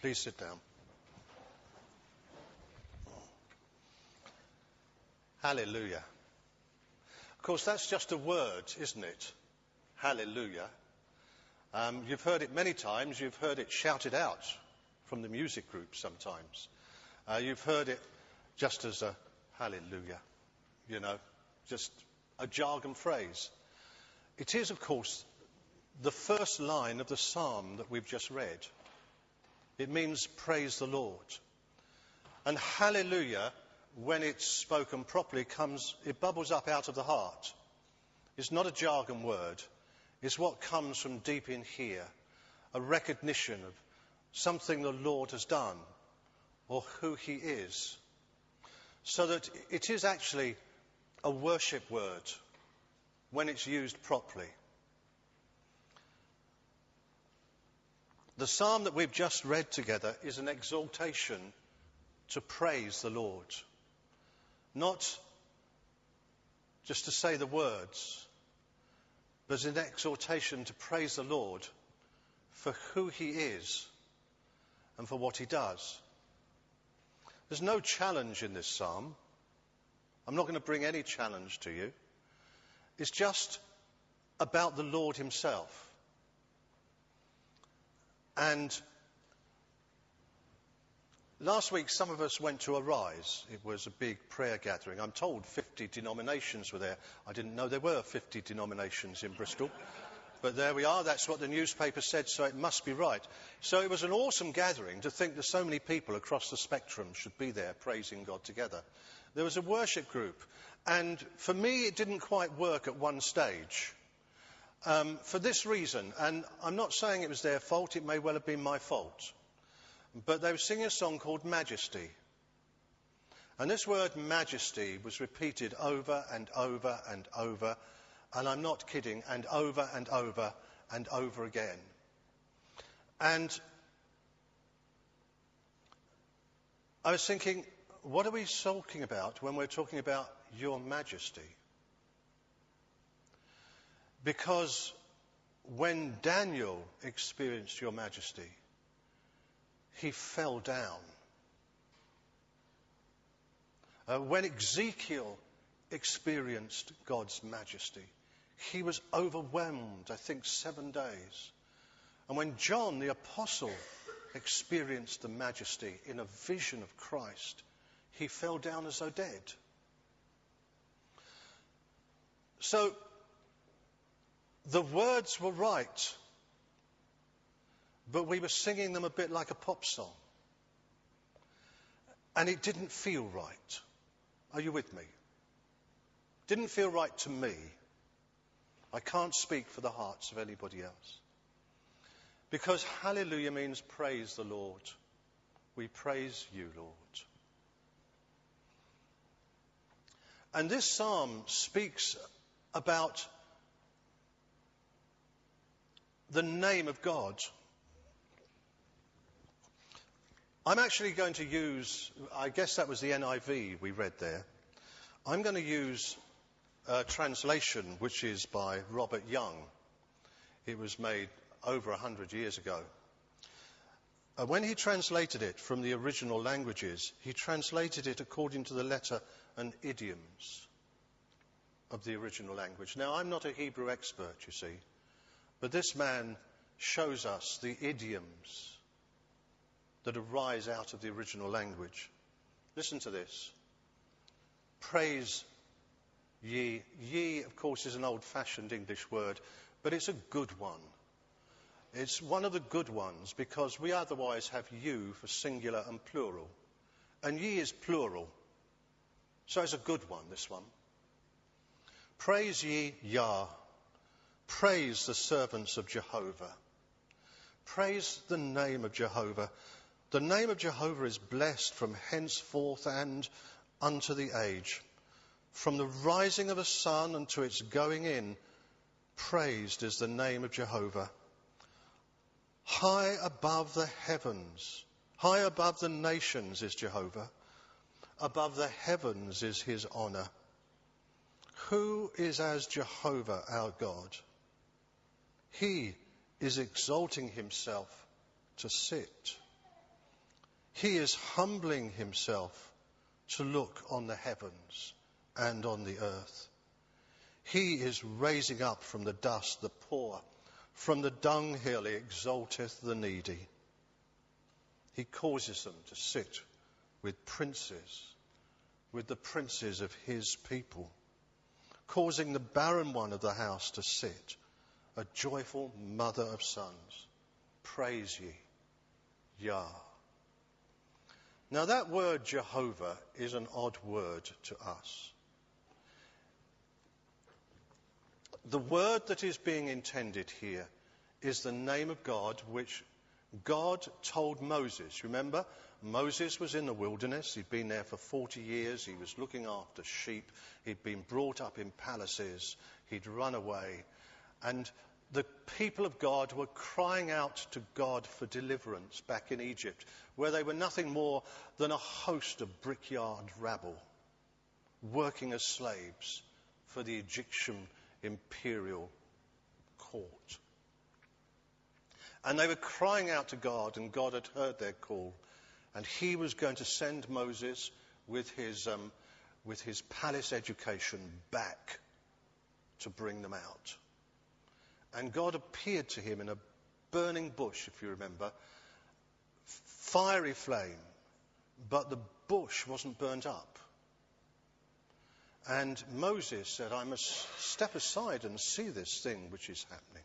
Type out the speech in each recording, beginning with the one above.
Please sit down. Hallelujah. Of course, that's just a word, isn't it? Hallelujah. Um, you've heard it many times. You've heard it shouted out from the music group sometimes. Uh, you've heard it just as a hallelujah, you know, just a jargon phrase. It is, of course, the first line of the psalm that we've just read. It means praise the Lord. And hallelujah when it's spoken properly, comes, it bubbles up out of the heart. It's not a jargon word. It's what comes from deep in here, a recognition of something the Lord has done or who He is. So that it is actually a worship word when it's used properly. The psalm that we've just read together is an exaltation to praise the Lord. Not just to say the words, but an exhortation to praise the Lord for who he is and for what he does. There's no challenge in this psalm. I'm not going to bring any challenge to you. It's just about the Lord himself. And Last week, some of us went to Arise. It was a big prayer gathering. I'm told 50 denominations were there. I didn't know there were 50 denominations in Bristol. But there we are. That's what the newspaper said, so it must be right. So it was an awesome gathering to think that so many people across the spectrum should be there praising God together. There was a worship group. And for me, it didn't quite work at one stage. Um, for this reason, and I'm not saying it was their fault, it may well have been my fault. But they were singing a song called Majesty. And this word majesty was repeated over and over and over, and I'm not kidding, and over and over and over again. And I was thinking, what are we talking about when we're talking about your majesty? Because when Daniel experienced your majesty, he fell down. Uh, when Ezekiel experienced God's majesty, he was overwhelmed, I think, seven days. And when John the Apostle experienced the majesty in a vision of Christ, he fell down as though dead. So the words were right but we were singing them a bit like a pop song. And it didn't feel right. Are you with me? Didn't feel right to me. I can't speak for the hearts of anybody else. Because hallelujah means praise the Lord. We praise you, Lord. And this psalm speaks about the name of God. I'm actually going to use, I guess that was the NIV we read there. I'm going to use a translation which is by Robert Young. It was made over a hundred years ago. When he translated it from the original languages, he translated it according to the letter and idioms of the original language. Now, I'm not a Hebrew expert, you see, but this man shows us the idioms that arise out of the original language. Listen to this. Praise ye. Ye, of course, is an old fashioned English word, but it's a good one. It's one of the good ones because we otherwise have you for singular and plural. And ye is plural. So it's a good one, this one. Praise ye Yah. Praise the servants of Jehovah. Praise the name of Jehovah. The name of Jehovah is blessed from henceforth and unto the age. From the rising of the sun unto its going in, praised is the name of Jehovah. High above the heavens, high above the nations is Jehovah. Above the heavens is his honor. Who is as Jehovah our God? He is exalting himself to sit He is humbling himself to look on the heavens and on the earth. He is raising up from the dust the poor. From the dunghill he exalteth the needy. He causes them to sit with princes, with the princes of his people, causing the barren one of the house to sit, a joyful mother of sons. Praise ye, Yah. Now, that word Jehovah is an odd word to us. The word that is being intended here is the name of God which God told Moses. Remember, Moses was in the wilderness. He'd been there for 40 years. He was looking after sheep. He'd been brought up in palaces. He'd run away. And the people of God were crying out to God for deliverance back in Egypt, where they were nothing more than a host of brickyard rabble, working as slaves for the Egyptian imperial court. And they were crying out to God, and God had heard their call. And he was going to send Moses with his, um, with his palace education back to bring them out. And God appeared to him in a burning bush, if you remember, fiery flame, but the bush wasn't burnt up. And Moses said, I must step aside and see this thing which is happening.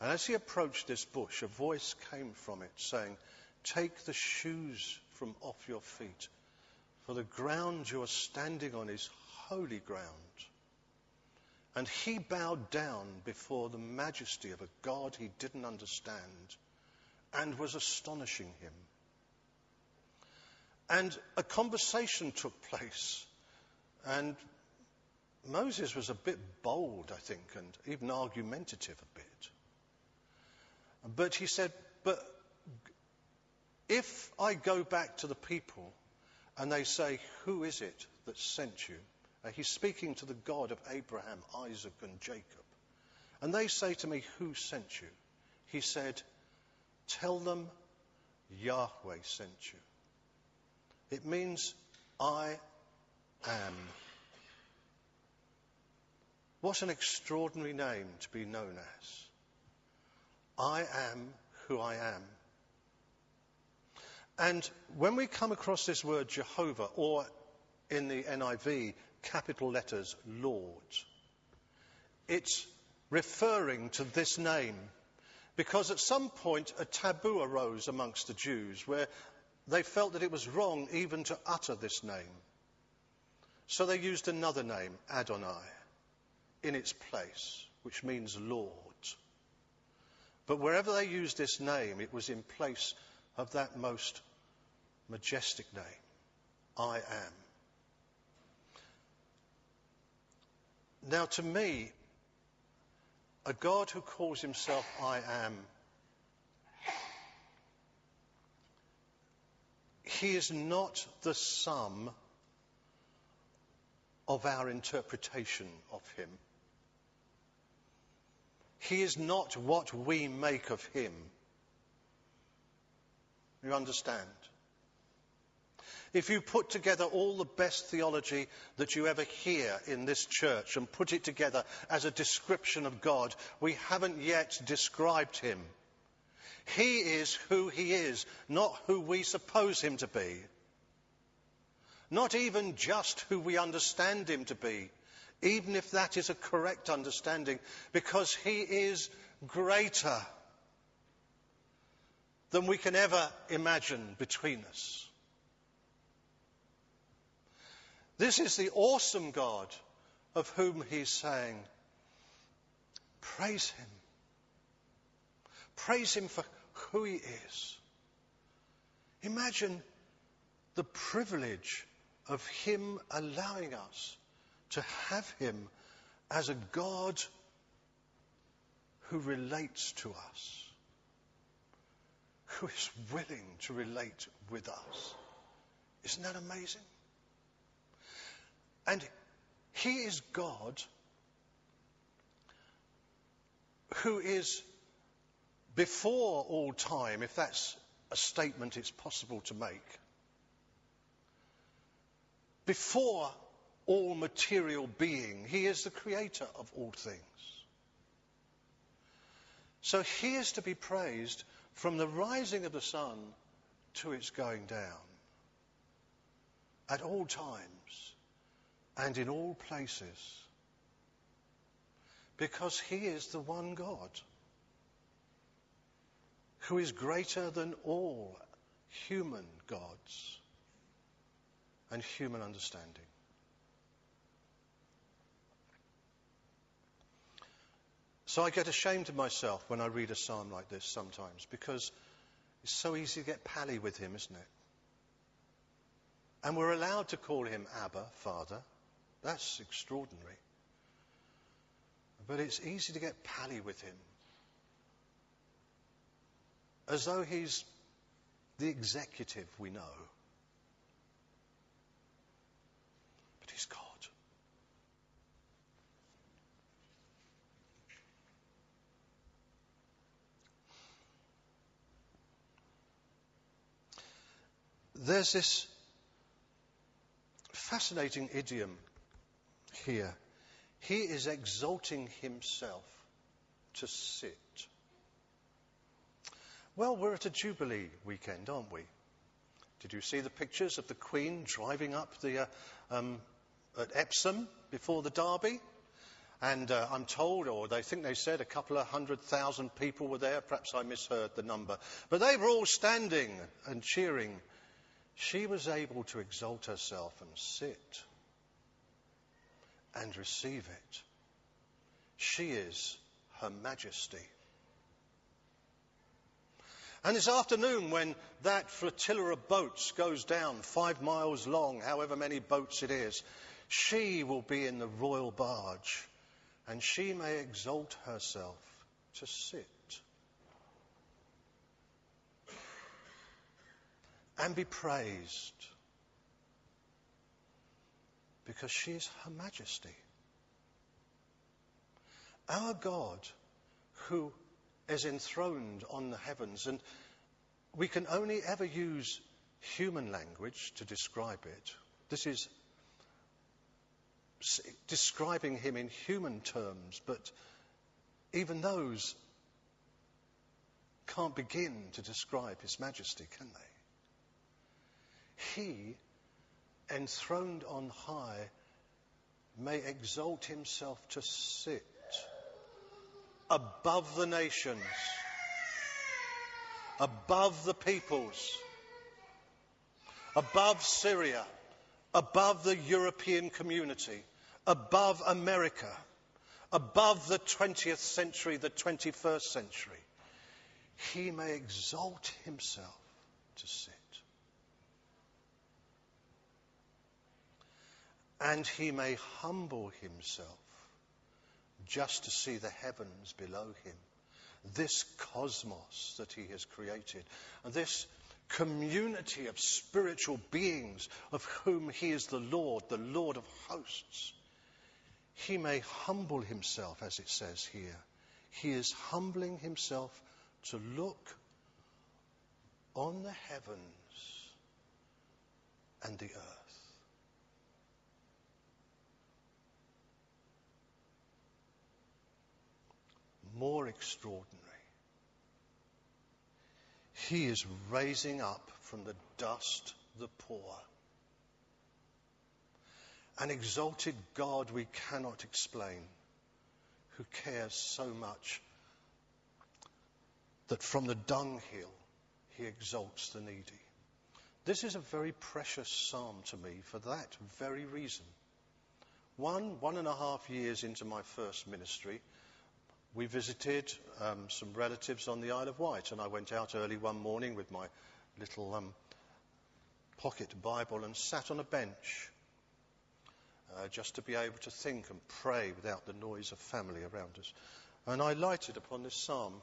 And as he approached this bush, a voice came from it saying, Take the shoes from off your feet, for the ground you are standing on is holy ground. And he bowed down before the majesty of a God he didn't understand and was astonishing him. And a conversation took place. And Moses was a bit bold, I think, and even argumentative a bit. But he said, But if I go back to the people and they say, Who is it that sent you? Uh, he's speaking to the God of Abraham, Isaac, and Jacob. And they say to me, Who sent you? He said, Tell them Yahweh sent you. It means, I am. What an extraordinary name to be known as. I am who I am. And when we come across this word Jehovah, or in the NIV, capital letters, Lord. It's referring to this name because at some point a taboo arose amongst the Jews where they felt that it was wrong even to utter this name. So they used another name, Adonai, in its place, which means Lord. But wherever they used this name, it was in place of that most majestic name, I am. Now, to me, a God who calls himself I am, he is not the sum of our interpretation of him. He is not what we make of him. You understand? If you put together all the best theology that you ever hear in this church and put it together as a description of God, we haven't yet described him. He is who he is, not who we suppose him to be. Not even just who we understand him to be, even if that is a correct understanding, because he is greater than we can ever imagine between us. This is the awesome God of whom he's saying, Praise him. Praise him for who he is. Imagine the privilege of him allowing us to have him as a God who relates to us, who is willing to relate with us. Isn't that amazing? And He is God who is before all time, if that's a statement it's possible to make. Before all material being, he is the creator of all things. So he is to be praised from the rising of the sun to its going down at all times and in all places because he is the one God who is greater than all human gods and human understanding. So I get ashamed of myself when I read a psalm like this sometimes because it's so easy to get pally with him, isn't it? And we're allowed to call him Abba, Father. That's extraordinary. But it's easy to get pally with him. As though he's the executive we know. But he's God. There's this fascinating idiom here he is exalting himself to sit. Well, we're at a Jubilee weekend, aren't we? Did you see the pictures of the Queen driving up the, uh, um, at Epsom before the Derby? And uh, I'm told, or they think they said, a couple of hundred thousand people were there. Perhaps I misheard the number. But they were all standing and cheering. She was able to exalt herself and sit and receive it. She is Her Majesty. And this afternoon, when that flotilla of boats goes down five miles long, however many boats it is, she will be in the royal barge and she may exalt herself to sit and be praised because she is Her Majesty. Our God, who is enthroned on the heavens, and we can only ever use human language to describe it. This is describing him in human terms, but even those can't begin to describe his majesty, can they? He enthroned on high, may exalt himself to sit above the nations, above the peoples, above Syria, above the European community, above America, above the 20th century, the 21st century. He may exalt himself to sit. And he may humble himself just to see the heavens below him. This cosmos that he has created, and this community of spiritual beings of whom he is the Lord, the Lord of hosts. He may humble himself, as it says here. He is humbling himself to look on the heavens and the earth. More extraordinary. He is raising up from the dust the poor. An exalted God we cannot explain, who cares so much that from the dunghill he exalts the needy. This is a very precious psalm to me for that very reason. One, one and a half years into my first ministry, we visited um, some relatives on the Isle of Wight, and I went out early one morning with my little um, pocket Bible and sat on a bench uh, just to be able to think and pray without the noise of family around us. And I lighted upon this psalm,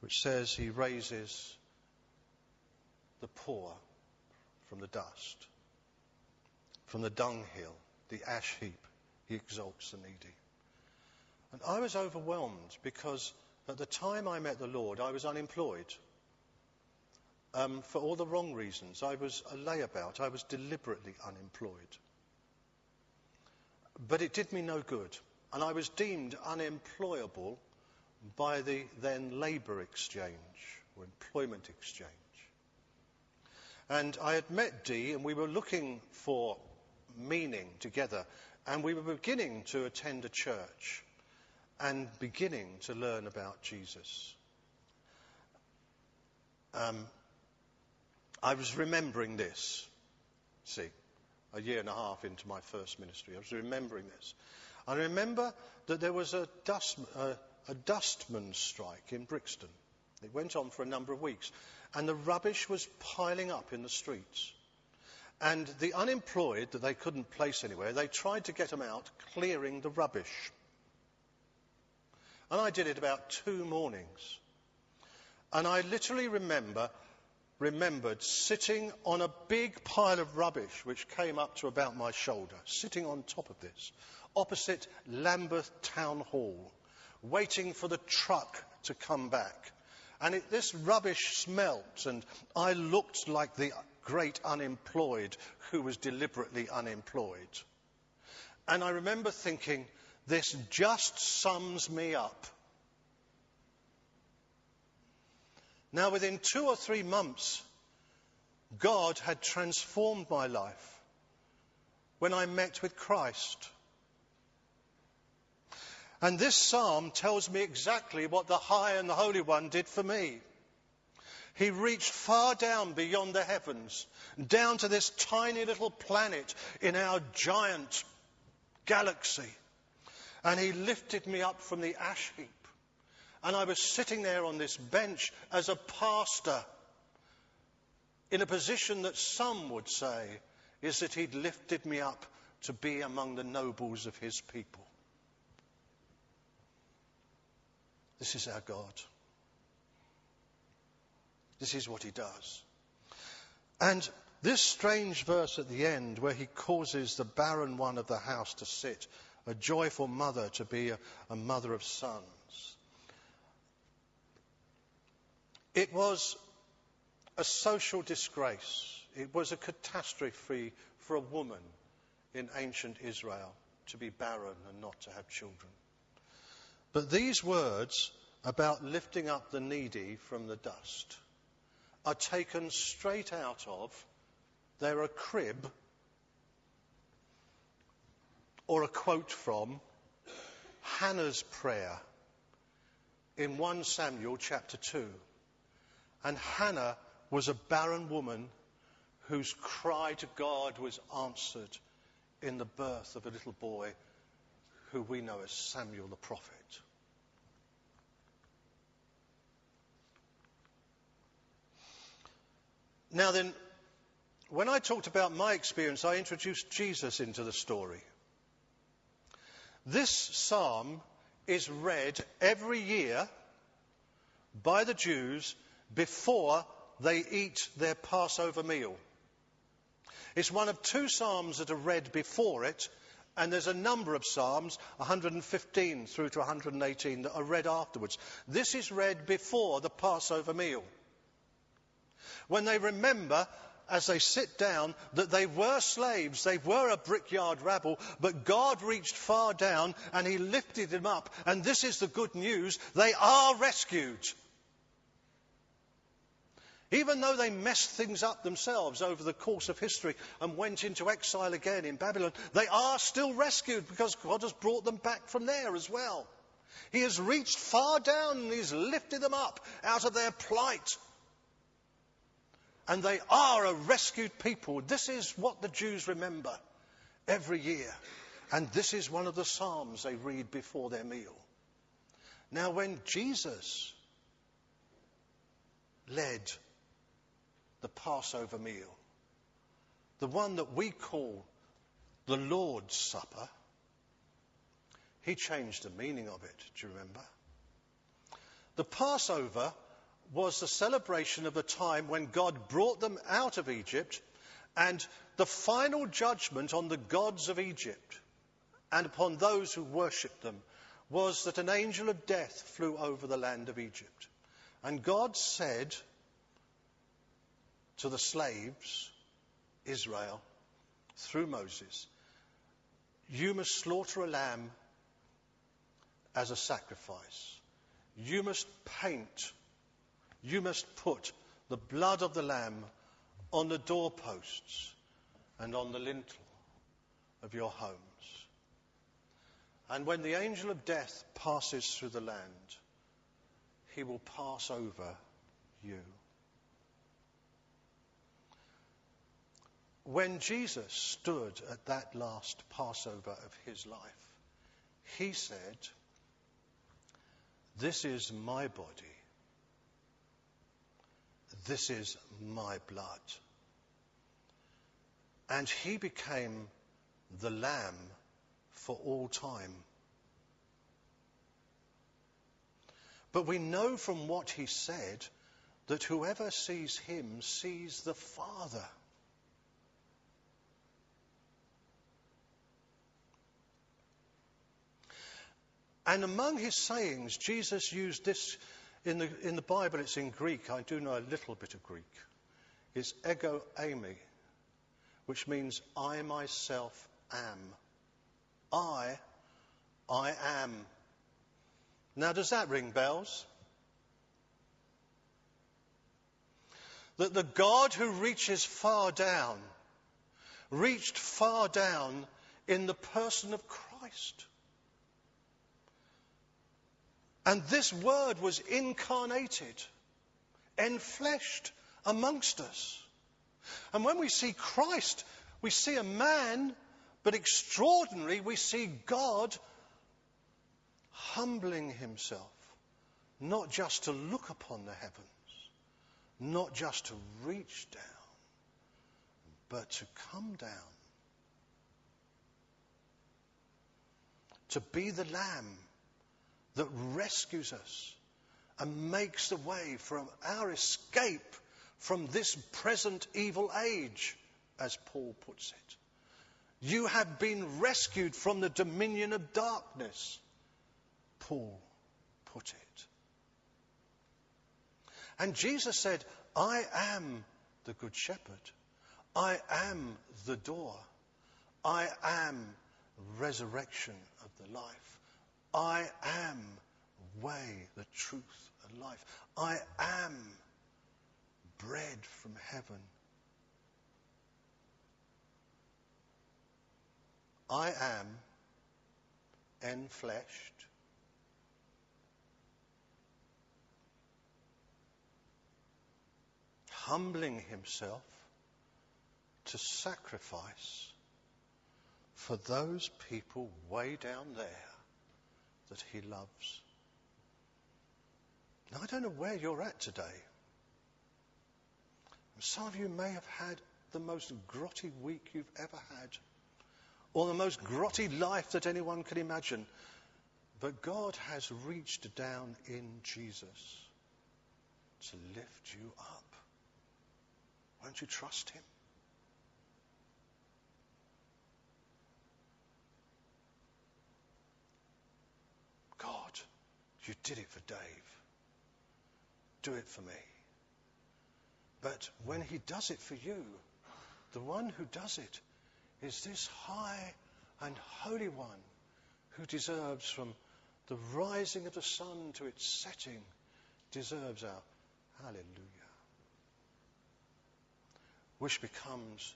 which says, He raises the poor from the dust, from the dunghill, the ash heap, He exalts the needy. And I was overwhelmed because at the time I met the Lord, I was unemployed. um, for all the wrong reasons. I was a layabout. I was deliberately unemployed. But it did me no good. And I was deemed unemployable by the then labour exchange or employment exchange. And I had met Dee, and we were looking for meaning together, and we were beginning to attend a church and beginning to learn about Jesus. Um, I was remembering this, see, a year and a half into my first ministry. I was remembering this. I remember that there was a, dust, uh, a dustman strike in Brixton. It went on for a number of weeks. And the rubbish was piling up in the streets. And the unemployed that they couldn't place anywhere, they tried to get them out clearing the rubbish. And I did it about two mornings. And I literally remember, remembered sitting on a big pile of rubbish which came up to about my shoulder, sitting on top of this, opposite Lambeth Town Hall, waiting for the truck to come back. And it, this rubbish smelt, and I looked like the great unemployed who was deliberately unemployed. And I remember thinking, this just sums me up. Now, within two or three months, God had transformed my life when I met with Christ. And this psalm tells me exactly what the High and the Holy One did for me. He reached far down beyond the heavens, down to this tiny little planet in our giant galaxy. And he lifted me up from the ash heap. And I was sitting there on this bench as a pastor in a position that some would say is that he'd lifted me up to be among the nobles of his people. This is our God. This is what he does. And this strange verse at the end, where he causes the barren one of the house to sit, a joyful mother to be a, a mother of sons. It was a social disgrace. It was a catastrophe for a woman in ancient Israel to be barren and not to have children. But these words about lifting up the needy from the dust are taken straight out of, they're a crib or a quote from Hannah's prayer in 1 Samuel chapter 2. And Hannah was a barren woman whose cry to God was answered in the birth of a little boy who we know as Samuel the prophet. Now then, when I talked about my experience, I introduced Jesus into the story. This psalm is read every year by the Jews before they eat their Passover meal. It's one of two psalms that are read before it, and there's a number of psalms, 115 through to 118, that are read afterwards. This is read before the Passover meal when they remember as they sit down that they were slaves, they were a brickyard rabble, but God reached far down and He lifted them up. And this is the good news they are rescued. Even though they messed things up themselves over the course of history and went into exile again in Babylon, they are still rescued because God has brought them back from there as well. He has reached far down and He's lifted them up out of their plight and they are a rescued people. This is what the Jews remember every year. And this is one of the Psalms they read before their meal. Now, when Jesus led the Passover meal, the one that we call the Lord's Supper, he changed the meaning of it. Do you remember? The Passover was the celebration of the time when God brought them out of Egypt and the final judgment on the gods of Egypt and upon those who worshipped them was that an angel of death flew over the land of Egypt. And God said, to the slaves, Israel, through Moses, you must slaughter a lamb as a sacrifice. You must paint, you must put the blood of the lamb on the doorposts and on the lintel of your homes. And when the angel of death passes through the land, he will pass over you. When Jesus stood at that last Passover of his life, he said, This is my body. This is my blood. And he became the lamb for all time. But we know from what he said that whoever sees him sees the Father. And among his sayings, Jesus used this in the, in the Bible, it's in Greek. I do know a little bit of Greek. It's ego eimi, which means I myself am. I, I am. Now, does that ring bells? That the God who reaches far down reached far down in the person of Christ. And this word was incarnated, enfleshed amongst us. And when we see Christ, we see a man, but extraordinary, we see God humbling himself, not just to look upon the heavens, not just to reach down, but to come down, to be the lamb that rescues us and makes the way for our escape from this present evil age, as Paul puts it. You have been rescued from the dominion of darkness, Paul put it. And Jesus said, I am the good shepherd. I am the door. I am resurrection of the life. I am way, the truth, and life. I am bread from heaven. I am enfleshed. Humbling himself to sacrifice for those people way down there that he loves. Now, I don't know where you're at today. Some of you may have had the most grotty week you've ever had, or the most grotty life that anyone can imagine. But God has reached down in Jesus to lift you up. Won't you trust Him? God, you did it for Dave. Do it for me. But when he does it for you, the one who does it is this high and holy one who deserves from the rising of the sun to its setting, deserves our hallelujah. Which becomes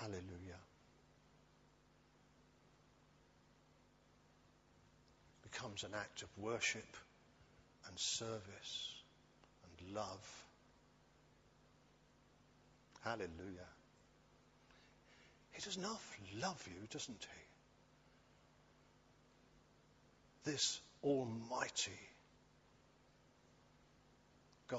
hallelujah. Becomes an act of worship and service and love. Hallelujah. He does not love you, doesn't he? This Almighty God